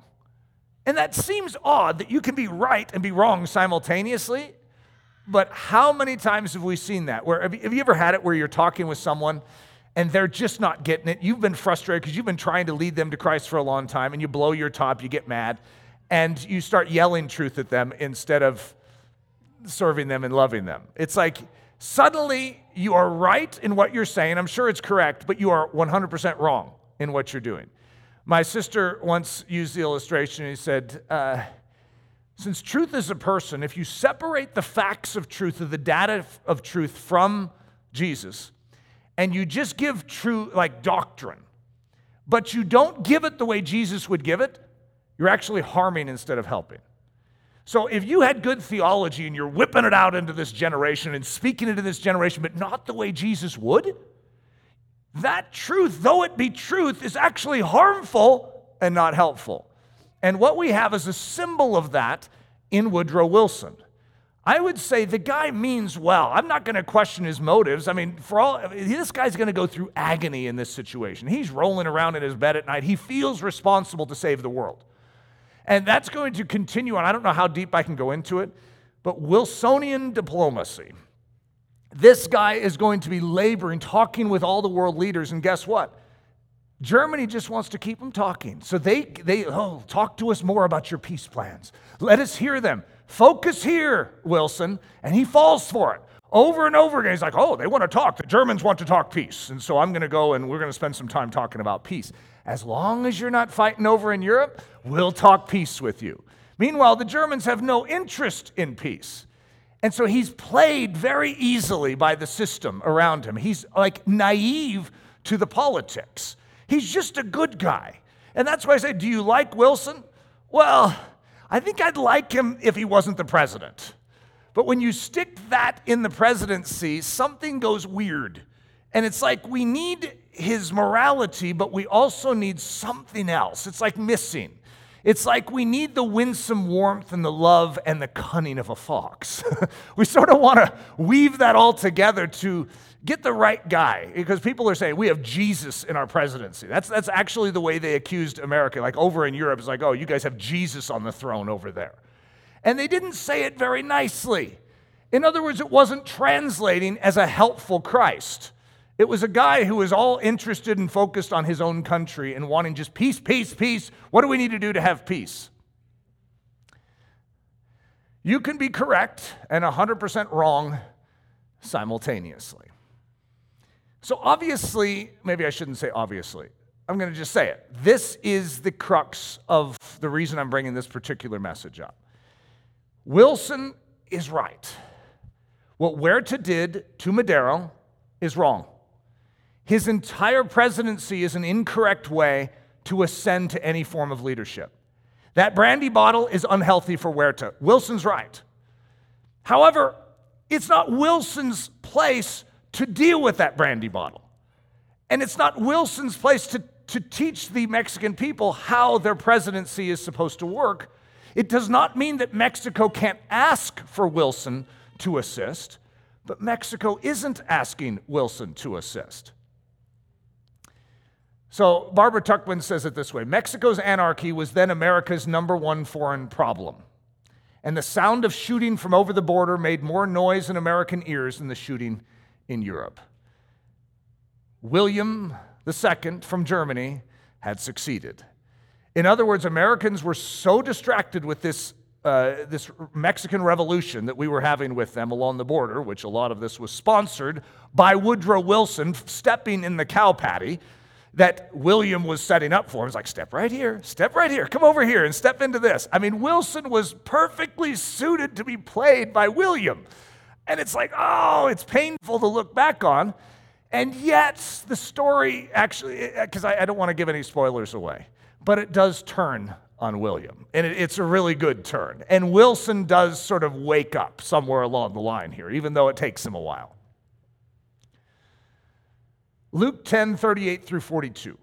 And that seems odd that you can be right and be wrong simultaneously. But how many times have we seen that? Where have you, ever had it where you're talking with someone and they're just not getting it? You've been frustrated because you've been trying to lead them to Christ for a long time and you blow your top, you get mad, and you start yelling truth at them instead of serving them and loving them. It's like suddenly you are right in what you're saying. I'm sure it's correct, but you are 100% wrong in what you're doing. My sister once used the illustration, he said, uh, Since truth is a person, if you separate the facts of truth, or the data of truth from Jesus, and you just give true, like doctrine, but you don't give it the way Jesus would give it, you're actually harming instead of helping. So if you had good theology and you're whipping it out into this generation and speaking it to this generation, but not the way Jesus would, that truth, though it be truth, is actually harmful and not helpful. And what we have is a symbol of that in Woodrow Wilson. I would say the guy means well. I'm not going to question his motives. I mean, for all this guy's going to go through agony in this situation. He's rolling around in his bed at night. He feels responsible to save the world. And that's going to continue on. I don't know how deep I can go into it, but Wilsonian diplomacy. This guy is going to be laboring, talking with all the world leaders, and guess what? Germany just wants to keep them talking. So they, they oh, talk to us more about your peace plans. Let us hear them. Focus here, Wilson. And he falls for it over and over again. He's like, oh, they want to talk. The Germans want to talk peace. And so I'm going to go and we're going to spend some time talking about peace. As long as you're not fighting over in Europe, we'll talk peace with you. Meanwhile, the Germans have no interest in peace. And so he's played very easily by the system around him. He's like naive to the politics. He's just a good guy. And that's why I say, Do you like Wilson? Well, I think I'd like him if he wasn't the president. But when you stick that in the presidency, something goes weird. And it's like we need his morality, but we also need something else. It's like missing. It's like we need the winsome warmth and the love and the cunning of a fox. <laughs> we sort of want to weave that all together to get the right guy because people are saying we have Jesus in our presidency. That's, that's actually the way they accused America. Like over in Europe, it's like, oh, you guys have Jesus on the throne over there. And they didn't say it very nicely. In other words, it wasn't translating as a helpful Christ. It was a guy who was all interested and focused on his own country and wanting just peace, peace, peace. What do we need to do to have peace? You can be correct and 100% wrong simultaneously. So, obviously, maybe I shouldn't say obviously. I'm going to just say it. This is the crux of the reason I'm bringing this particular message up. Wilson is right. What Huerta did to Madero is wrong. His entire presidency is an incorrect way to ascend to any form of leadership. That brandy bottle is unhealthy for Huerta. Wilson's right. However, it's not Wilson's place to deal with that brandy bottle. And it's not Wilson's place to, to teach the Mexican people how their presidency is supposed to work. It does not mean that Mexico can't ask for Wilson to assist, but Mexico isn't asking Wilson to assist. So Barbara Tuchman says it this way Mexico's anarchy was then America's number one foreign problem. And the sound of shooting from over the border made more noise in American ears than the shooting in Europe. William II from Germany had succeeded. In other words, Americans were so distracted with this, uh, this Mexican revolution that we were having with them along the border, which a lot of this was sponsored by Woodrow Wilson stepping in the cow patty that William was setting up for him. It's like, step right here, step right here, come over here and step into this. I mean, Wilson was perfectly suited to be played by William. And it's like, oh, it's painful to look back on. And yet, the story actually, eh, eh, because I, I, don't want to give any spoilers away, but it does turn on William. And it, it's a really good turn. And Wilson does sort of wake up somewhere along the line here, even though it takes him a while. Luke 10 38 through 42.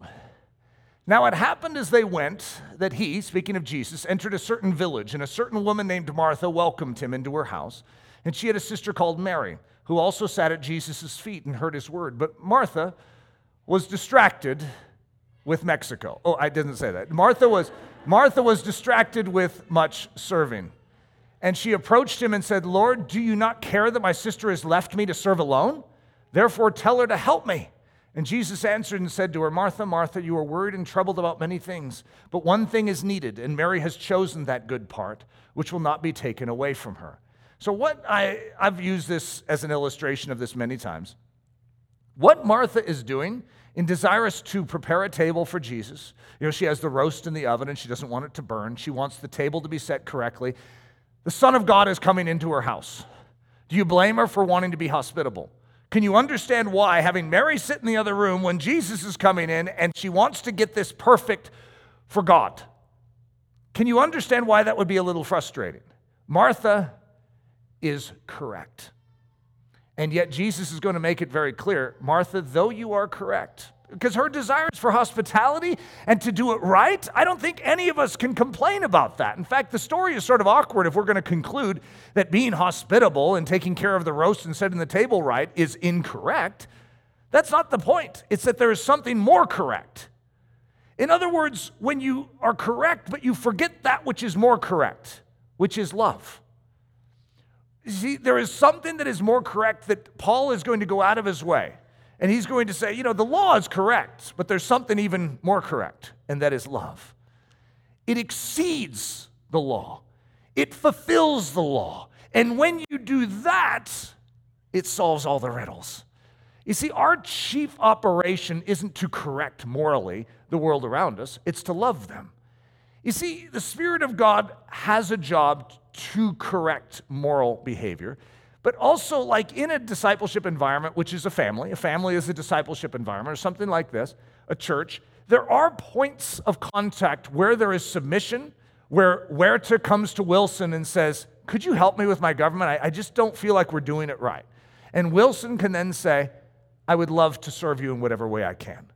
Now it happened as they went that he, speaking of Jesus, entered a certain village, and a certain woman named Martha welcomed him into her house. And she had a sister called Mary, who also sat at Jesus' feet and heard his word. But Martha was distracted with Mexico. Oh, I didn't say that. Martha was, Martha was distracted with much serving. And she approached him and said, Lord, do you not care that my sister has left me to serve alone? Therefore, tell her to help me. And Jesus answered and said to her, Martha, Martha, you are worried and troubled about many things, but one thing is needed, and Mary has chosen that good part, which will not be taken away from her. So, what I, I've used this as an illustration of this many times. What Martha is doing in desirous to prepare a table for Jesus, you know, she has the roast in the oven and she doesn't want it to burn. She wants the table to be set correctly. The Son of God is coming into her house. Do you blame her for wanting to be hospitable? Can you understand why, having Mary sit in the other room when Jesus is coming in and she wants to get this perfect for God? Can you understand why that would be a little frustrating? Martha is correct. And yet, Jesus is going to make it very clear Martha, though you are correct, because her desire is for hospitality and to do it right. I don't think any of us can complain about that. In fact, the story is sort of awkward if we're going to conclude that being hospitable and taking care of the roast and setting the table right is incorrect. That's not the point. It's that there is something more correct. In other words, when you are correct, but you forget that which is more correct, which is love. See, there is something that is more correct that Paul is going to go out of his way and he's going to say, you know, the law is correct, but there's something even more correct, and that is love. It exceeds the law, it fulfills the law. And when you do that, it solves all the riddles. You see, our chief operation isn't to correct morally the world around us, it's to love them. You see, the Spirit of God has a job to correct moral behavior but also like in a discipleship environment, which is a family, a family is a discipleship environment, or something like this, a church, there are points of contact where there is submission, where Huerta comes to Wilson and says, Could you help me with my government? I, I just don't feel like we're doing it right. And Wilson can then say, I would love to serve you in whatever way I can.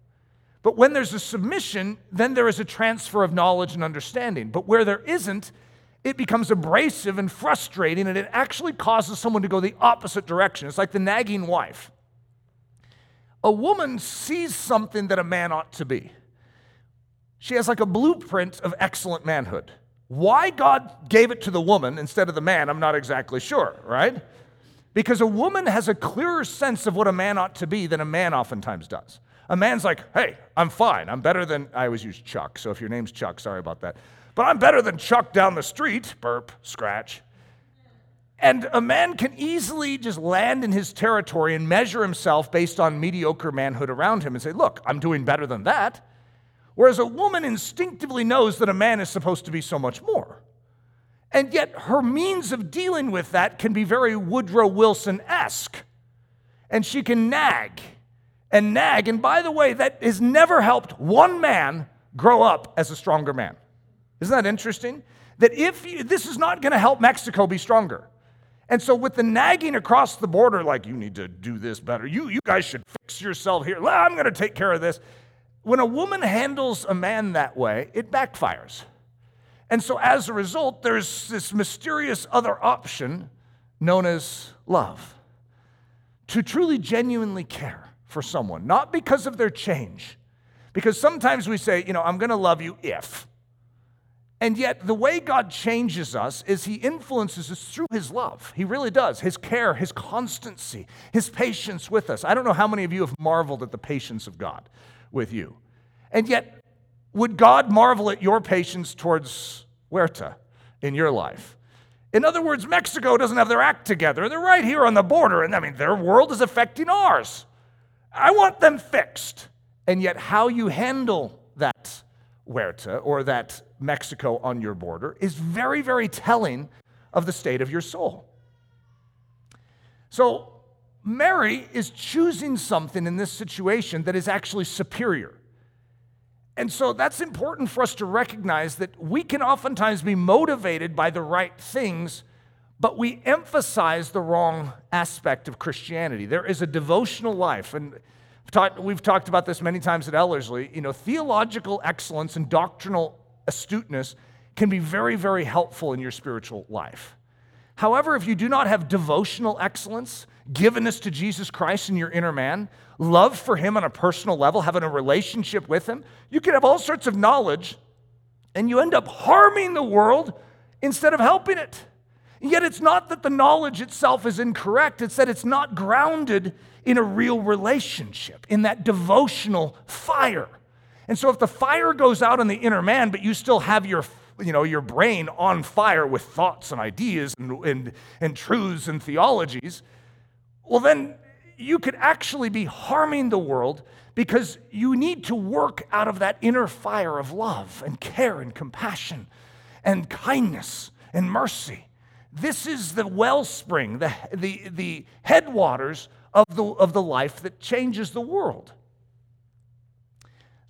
But when there's a submission, then there is a transfer of knowledge and understanding. But where there isn't, it becomes abrasive and frustrating, and it actually causes someone to go the opposite direction. It's like the nagging wife. A woman sees something that a man ought to be. She has like a blueprint of excellent manhood. Why God gave it to the woman instead of the man, I'm not exactly sure, right? Because a woman has a clearer sense of what a man ought to be than a man oftentimes does. A man's like, hey, I'm fine. I'm better than, I always use Chuck. So if your name's Chuck, sorry about that but I'm better than Chuck down the street, burp, scratch. And a man can easily just land in his territory and measure himself based on mediocre manhood around him and say, Look, I'm doing better than that. Whereas a woman instinctively knows that a man is supposed to be so much more. And yet her means of dealing with that can be very Woodrow Wilson esque. And she can nag and nag. And by the way, that has never helped one man grow up as a stronger man. Isn't that interesting? That if you, this is not going to help Mexico be stronger. And so, with the nagging across the border, like, you need to do this better, you, you guys should fix yourself here, I'm going to take care of this. When a woman handles a man that way, it backfires. And so, as a result, there's this mysterious other option known as love. To truly, genuinely care for someone, not because of their change. Because sometimes we say, you know, I'm going to love you if. And yet, the way God changes us is He influences us through His love. He really does. His care, His constancy, His patience with us. I don't know how many of you have marveled at the patience of God with you. And yet, would God marvel at your patience towards Huerta in your life? In other words, Mexico doesn't have their act together. They're right here on the border, and I mean, their world is affecting ours. I want them fixed. And yet, how you handle that Huerta or that Mexico on your border is very, very telling of the state of your soul. So, Mary is choosing something in this situation that is actually superior. And so that's important for us to recognize that we can oftentimes be motivated by the right things, but we emphasize the wrong aspect of Christianity. There is a devotional life, and we've talked about this many times at Ellerslie. You know, theological excellence and doctrinal astuteness can be very, very helpful in your spiritual life. However, if you do not have devotional excellence, givenness to Jesus Christ in your inner man, love for Him on a personal level, having a relationship with Him, you can have all sorts of knowledge and you end up harming the world instead of helping it. Yet it's not that the knowledge itself is incorrect, it's that it's not grounded in a real relationship, in that devotional fire. And so if the fire goes out in the inner man, but you still have your you know, your brain on fire with thoughts and ideas and, and, and truths and theologies, well, then you could actually be harming the world because you need to work out of that inner fire of love and care and compassion and kindness and mercy. This is the wellspring, the, the, the headwaters of the, of the life that changes the world.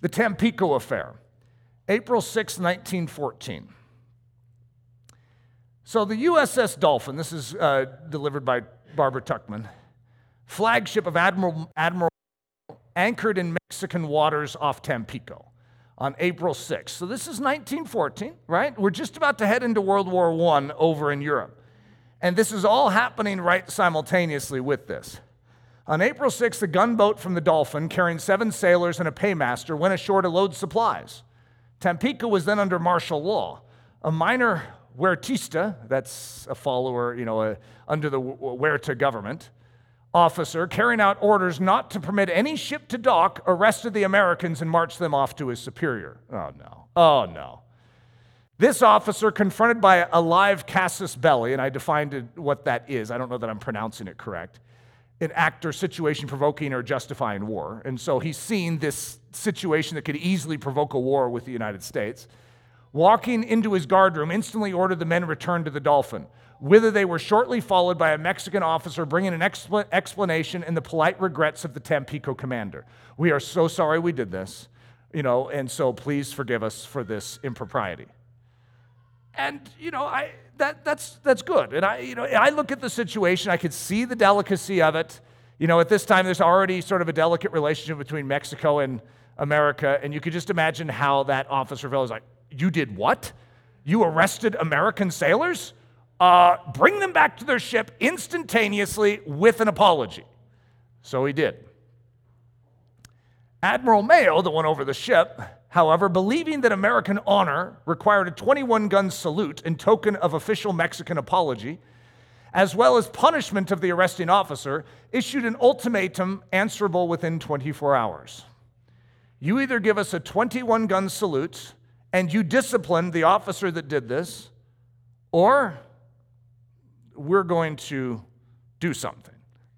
The Tampico affair, April 6, 1914. So the USS Dolphin, this is uh, delivered by Barbara Tuchman, flagship of Admiral, Admiral anchored in Mexican waters off Tampico on April 6th. So this is 1914, right? We're just about to head into World War I over in Europe. And this is all happening right simultaneously with this. On April 6th, a gunboat from the Dolphin carrying seven sailors and a paymaster went ashore to load supplies. Tampico was then under martial law. A minor Huertista, that's a follower, you know, a, under the Huerta government, officer, carrying out orders not to permit any ship to dock, arrested the Americans and marched them off to his superior. Oh, no. Oh, no. This officer, confronted by a live casus belli, and I defined what that is, I don't know that I'm pronouncing it correct, an act or situation provoking or justifying war. And so he's seen this situation that could easily provoke a war with the United States. Walking into his guardroom, instantly ordered the men return to the Dolphin whither they were shortly followed by a Mexican officer bringing an expl- explanation and the polite regrets of the Tampico commander. We are so sorry we did this, you know, and so please forgive us for this impropriety. And, you know, I, that, that's, that's good. And I, you know, I look at the situation, I could see the delicacy of it. You know, at this time, there's already sort of a delicate relationship between Mexico and America, and you could just imagine how that officer felt. like, You did what? You arrested American sailors? uh, bring them back to their ship instantaneously with an apology. So he did. Admiral Mayo, the one over the ship, however, believing that American honor required a 21 gun salute in token of official Mexican apology, as well as punishment of the arresting officer, issued an ultimatum answerable within 24 hours. You either give us a 21 gun salute and you discipline the officer that did this, or we're going to do something.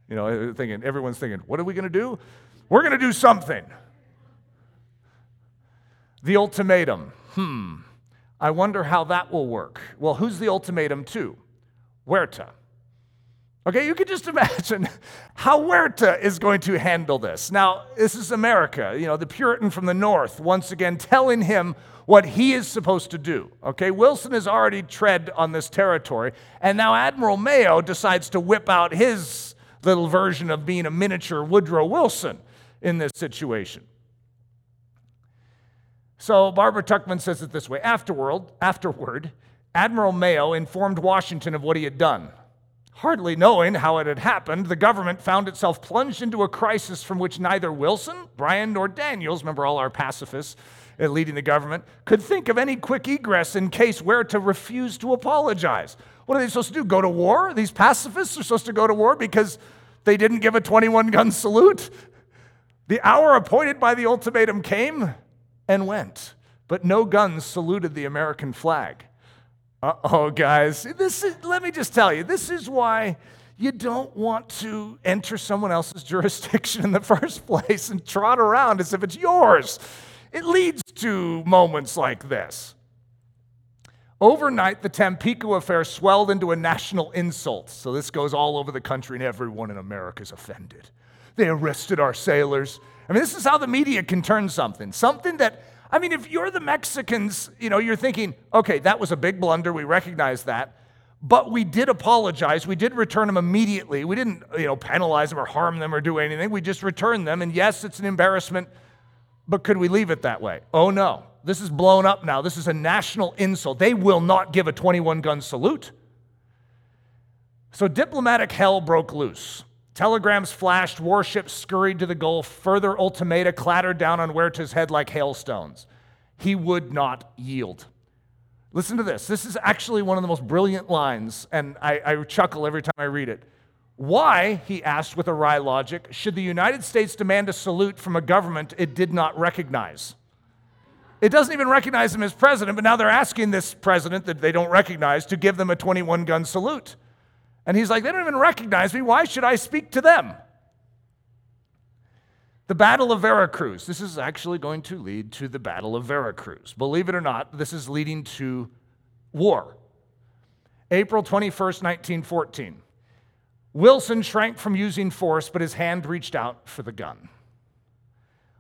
You know, thinking, everyone's thinking, what are we going to do? We're going to do something. The ultimatum. Hmm. I wonder how that will work. Well, who's the ultimatum to? Huerta. Okay, you can just <laughs> imagine how Huerta is going to handle this. Now, this is America, you know, the Puritan from the north, once again telling him what he is supposed to do. Okay, Wilson has already tread on this territory, and now Admiral Mayo decides to whip out his little version of being a miniature Woodrow Wilson in this situation. So Barbara Tuchman says it this way afterward, afterward, Admiral Mayo informed Washington of what he had done. Hardly knowing how it had happened, the government found itself plunged into a crisis from which neither Wilson, Bryan, nor Daniels, remember all our pacifists, leading the government, could think of any quick egress in case Huerta refuse to apologize. What are they supposed to do? Go to war? These pacifists are supposed to go to war because they didn't give a 21 gun salute? The hour appointed by the ultimatum came and went, but no guns saluted the American flag. Uh oh, guys. This is, let me just tell you, this is why you don't want to enter someone else's <laughs> jurisdiction in the first place and trot around as if it's yours. It leads to moments like this. Overnight, the Tampico affair swelled into a national insult. So this goes all over the country, and everyone in America is offended. They arrested our sailors. I mean, this is how the media can turn something. Something that, I mean, if you're the Mexicans, you know, you're thinking, okay, that was a big blunder. We recognize that. But we did apologize. We did return them immediately. We didn't, you know, penalize them or harm them or do anything. We just returned them. And yes, it's an embarrassment, but could we leave it that way? Oh, no. This is blown up now. This is a national insult. They will not give a 21 gun salute. So diplomatic hell broke loose. Telegrams flashed, warships scurried to the Gulf, further ultimata clattered down on Huerta's head like hailstones. He would not yield. Listen to this. This is actually one of the most brilliant lines, and I, I, chuckle every time I read it. Why, he asked with a wry logic, should the United States demand a salute from a government it did not recognize? It doesn't even recognize him as president, but now they're asking this president that they don't recognize to give them a 21 gun salute. And he's like, they don't even recognize me. Why should I speak to them? The Battle of Veracruz. This is actually going to lead to the Battle of Veracruz. Believe it or not, this is leading to war. April 21st, 1914. Wilson shrank from using force, but his hand reached out for the gun.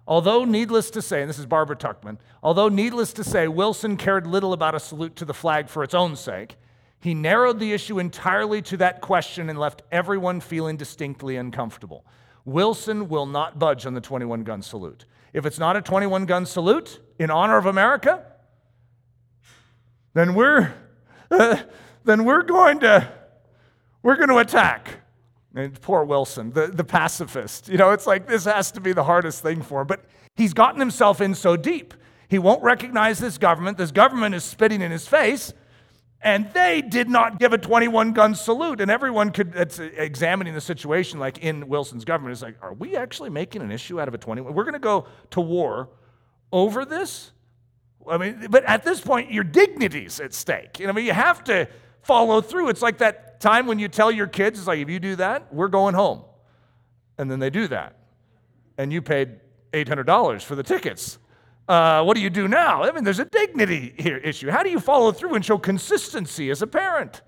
Although needless to say, and this is Barbara Tuchman, although needless to say, Wilson cared little about a salute to the flag for its own sake, he narrowed the issue entirely to that question and left everyone feeling distinctly uncomfortable. Wilson will not budge on the 21 gun salute. If it's not a 21 gun salute in honor of America, then we're, uh, then we're going to we're going to attack. And poor Wilson, the, the pacifist. You know, it's like this has to be the hardest thing for him. But he's gotten himself in so deep. He won't recognize this government. This government is spitting in his face and they did not give a 21 gun salute. And everyone could, it's examining the situation like in Wilson's government, is like, are we actually making an issue out of a 21? We're going to go to war over this? I mean, but at this point, your dignity's at stake. You know, I mean, you have to follow through. It's like that time when you tell your kids, it's like, if you do that, we're going home. And then they do that. And you paid $800 for the tickets. Uh, what do you do now? I mean, there's a dignity here issue. How do you follow through and show consistency as a parent?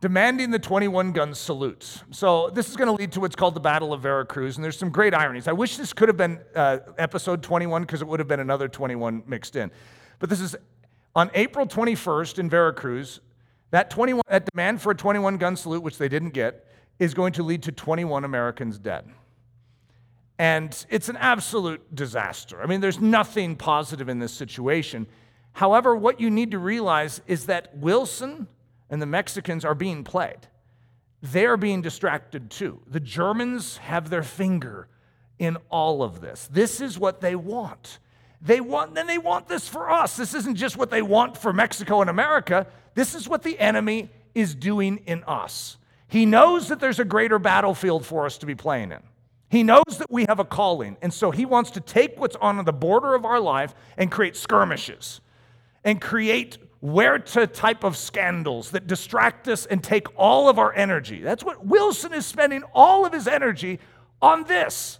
Demanding the 21 gun salutes. So, this is going to lead to what's called the Battle of Veracruz, and there's some great ironies. I wish this could have been uh, episode 21 because it would have been another 21 mixed in. But this is on April 21st in Veracruz. That, 21, that demand for a 21 gun salute, which they didn't get, is going to lead to 21 Americans dead. And it's an absolute disaster. I mean, there's nothing positive in this situation. However, what you need to realize is that Wilson and the Mexicans are being played. They're being distracted too. The Germans have their finger in all of this. This is what they want. They want, then they want this for us. This isn't just what they want for Mexico and America. This is what the enemy is doing in us. He knows that there's a greater battlefield for us to be playing in. He knows that we have a calling, and so he wants to take what's on the border of our life and create skirmishes and create Huerta type of scandals that distract us and take all of our energy. That's what Wilson is spending all of his energy on this.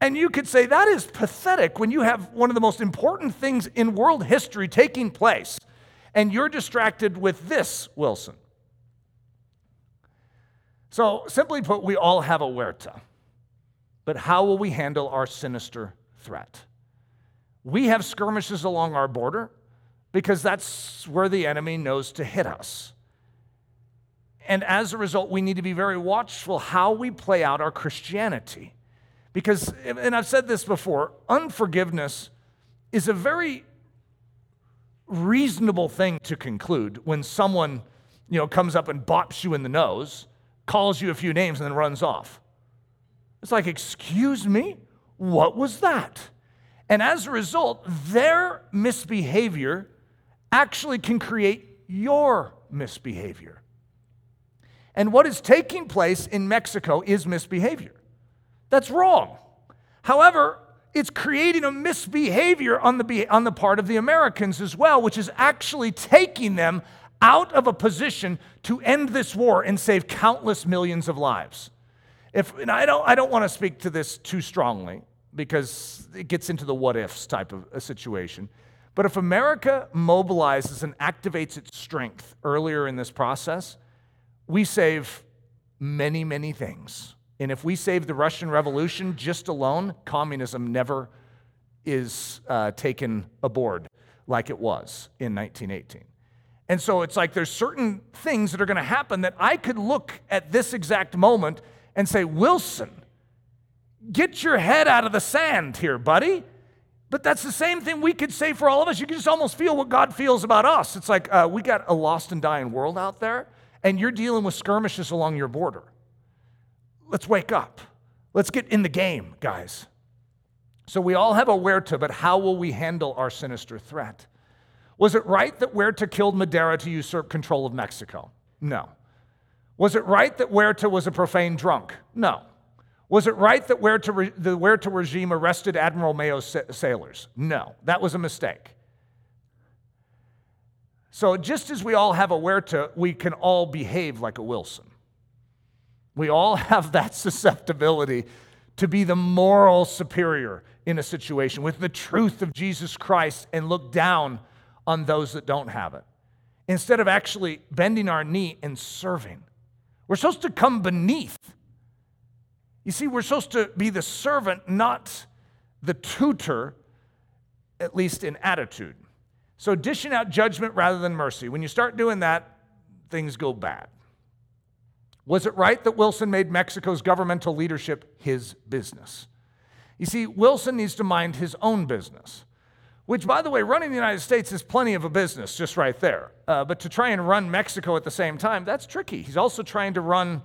And you could say that is pathetic when you have one of the most important things in world history taking place and you're distracted with this, Wilson. So, simply put, we all have a Huerta. But how will we handle our sinister threat? We have skirmishes along our border because that's where the enemy knows to hit us. And as a result, we need to be very watchful how we play out our Christianity. Because, and I've said this before, unforgiveness is a very reasonable thing to conclude when someone, you know, comes up and bops you in the nose, calls you a few names, and then runs off. It's like, excuse me? What was that? And as a result, their misbehavior actually can create your misbehavior. And what is taking place in Mexico is misbehavior. That's wrong. However, it's creating a misbehavior on the, on the part of the Americans as well, which is actually taking them out of a position to end this war and save countless millions of lives. If, and I don't, I don't want to speak to this too strongly because it gets into the what ifs type of a situation. But if America mobilizes and activates its strength earlier in this process, we save many, many things. And if we save the Russian Revolution just alone, communism never is uh, taken aboard like it was in 1918. And so it's like there's certain things that are going to happen that I could look at this exact moment and say, Wilson, get your head out of the sand here, buddy. But that's the same thing we could say for all of us. You can just almost feel what God feels about us. It's like uh, we got a lost and dying world out there, and you're dealing with skirmishes along your border. Let's wake up. Let's get in the game, guys. So we all have a Huerta, but how will we handle our sinister threat? Was it right that Huerta killed Madero to usurp control of Mexico? No. Was it right that Huerta was a profane drunk? No. Was it right that Huerta, the Huerta regime arrested Admiral Mayo's sailors? No, that was a mistake. So, just as we all have a Huerta, we can all behave like a Wilson. We all have that <laughs> susceptibility to be the moral superior in a situation with the truth of Jesus Christ and look down on those that don't have it. Instead of actually bending our knee and serving, we're supposed to come beneath you see, we're supposed to be the servant, not the tutor, at least in attitude. So, dishing out judgment rather than mercy. When you start doing that, things go bad. Was it right that Wilson made Mexico's governmental leadership his business? You see, Wilson needs to mind his own business, which, by the way, running the United States is plenty of a business just right there. Uh, but to try and run Mexico at the same time, that's tricky. He's also trying to run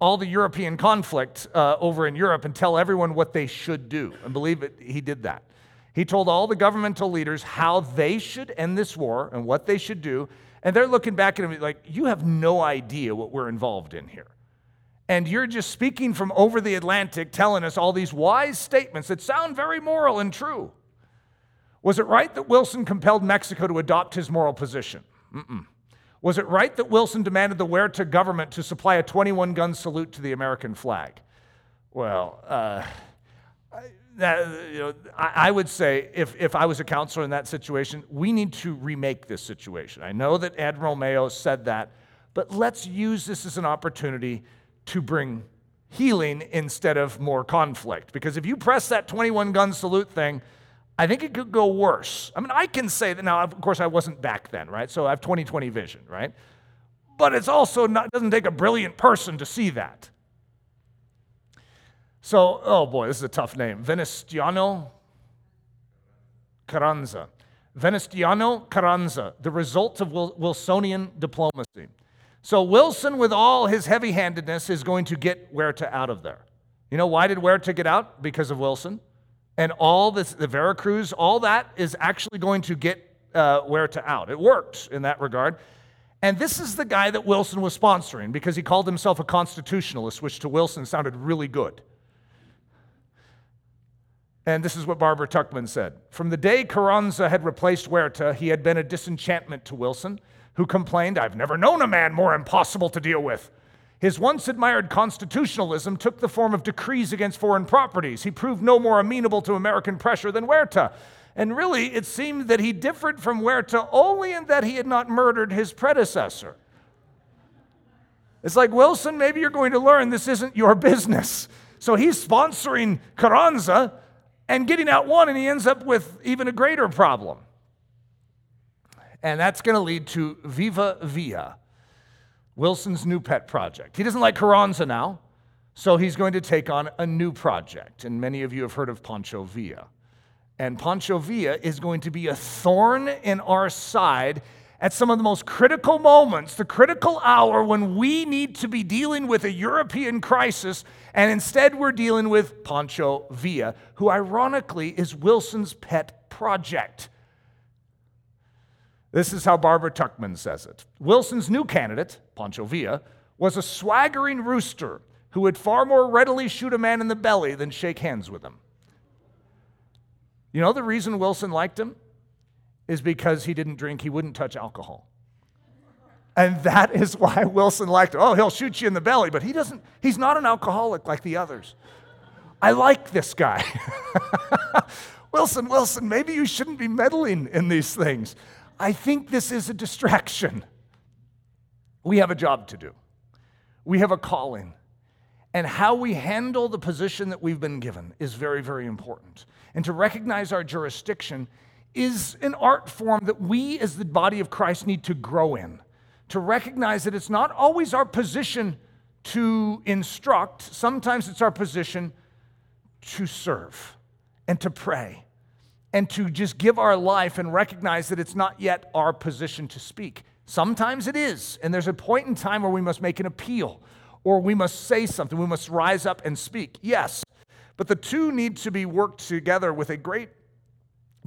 all the European conflict uh, over in Europe and tell everyone what they should do. And believe it, he did that. He told all the governmental leaders how they should end this war and what they should do. And they're looking back at him like, you have no idea what we're involved in here. And you're just speaking from over the Atlantic, telling us all these wise statements that sound very moral and true. Was it right that Wilson compelled Mexico to adopt his moral position? Mm-mm. Was it right that Wilson demanded the Huerta government to supply a 21 gun salute to the American flag? Well, uh, that, you know, I, I, would say if, if I was a counselor in that situation, we need to remake this situation. I know that Admiral Mayo said that, but let's use this as an opportunity to bring healing instead of more conflict. Because if you press that 21 gun salute thing, I think it could go worse. I mean, I can say that now, of course, I wasn't back then, right? So I have 20 20 vision, right? But it's also not, it doesn't take a brilliant person to see that. So, oh boy, this is a tough name. Venustiano Carranza. Venustiano Carranza, the result of Wilsonian diplomacy. So, Wilson, with all his heavy handedness, is going to get Huerta out of there. You know, why did Huerta get out? Because of Wilson and all this, the Veracruz, all that is actually going to get uh, Huerta out. It worked in that regard. And this is the guy that Wilson was sponsoring because he called himself a constitutionalist, which to Wilson sounded really good. And this is what Barbara Tuchman said. From the day Carranza had replaced Huerta, he had been a disenchantment to Wilson, who complained, I've never known a man more impossible to deal with. His once admired constitutionalism took the form of decrees against foreign properties. He proved no more amenable to American pressure than Huerta. And really, it seemed that he differed from Huerta only in that he had not murdered his predecessor. It's like, Wilson, maybe you're going to learn this isn't your business. So he's sponsoring Carranza and getting out one, and he ends up with even a greater problem. And that's going to lead to Viva Villa Wilson's new pet project. He doesn't like Carranza now, so he's going to take on a new project. And many of you have heard of Pancho Villa. And Pancho Villa is going to be a thorn in our side at some of the most critical moments, the critical hour when we need to be dealing with a European crisis, and instead we're dealing with Pancho Villa, who ironically is Wilson's pet project. This is how Barbara Tuchman says it. Wilson's new candidate, Pancho Villa, was a swaggering rooster who would far more readily shoot a man in the belly than shake hands with him. You know the reason Wilson liked him? Is because he didn't drink, he wouldn't touch alcohol. And that is why Wilson liked him. Oh, he'll shoot you in the belly, but he doesn't, he's not an alcoholic like the others. I like this guy. <laughs> Wilson, Wilson, maybe you shouldn't be meddling in these things. I think this is a distraction. We have a job to do, we have a calling. And how we handle the position that we've been given is very, very important. And to recognize our jurisdiction is an art form that we, as the body of Christ, need to grow in. To recognize that it's not always our position to instruct, sometimes it's our position to serve and to pray and to just give our life and recognize that it's not yet our position to speak. Sometimes it is, and there's a point in time where we must make an appeal or we must say something, we must rise up and speak. Yes, but the two need to be worked together with a great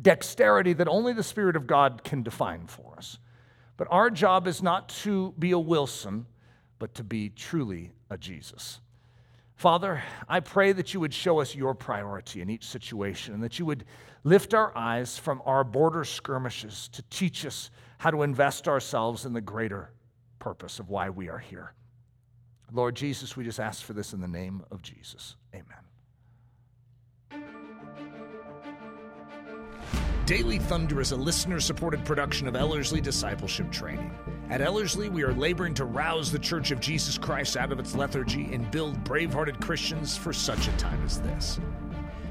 dexterity that only the Spirit of God can define for us. But our job is not to be a Wilson, but to be truly a Jesus. Father, I pray that you would show us your priority in each situation and that you would lift our eyes from our border skirmishes to teach us how to invest ourselves in the greater purpose of why we are here. Lord Jesus, we just ask for this in the name of Jesus. Amen. Daily Thunder is a listener supported production of Ellerslie Discipleship Training. At Ellerslie, we are laboring to rouse the Church of Jesus Christ out of its lethargy and build brave hearted Christians for such a time as this.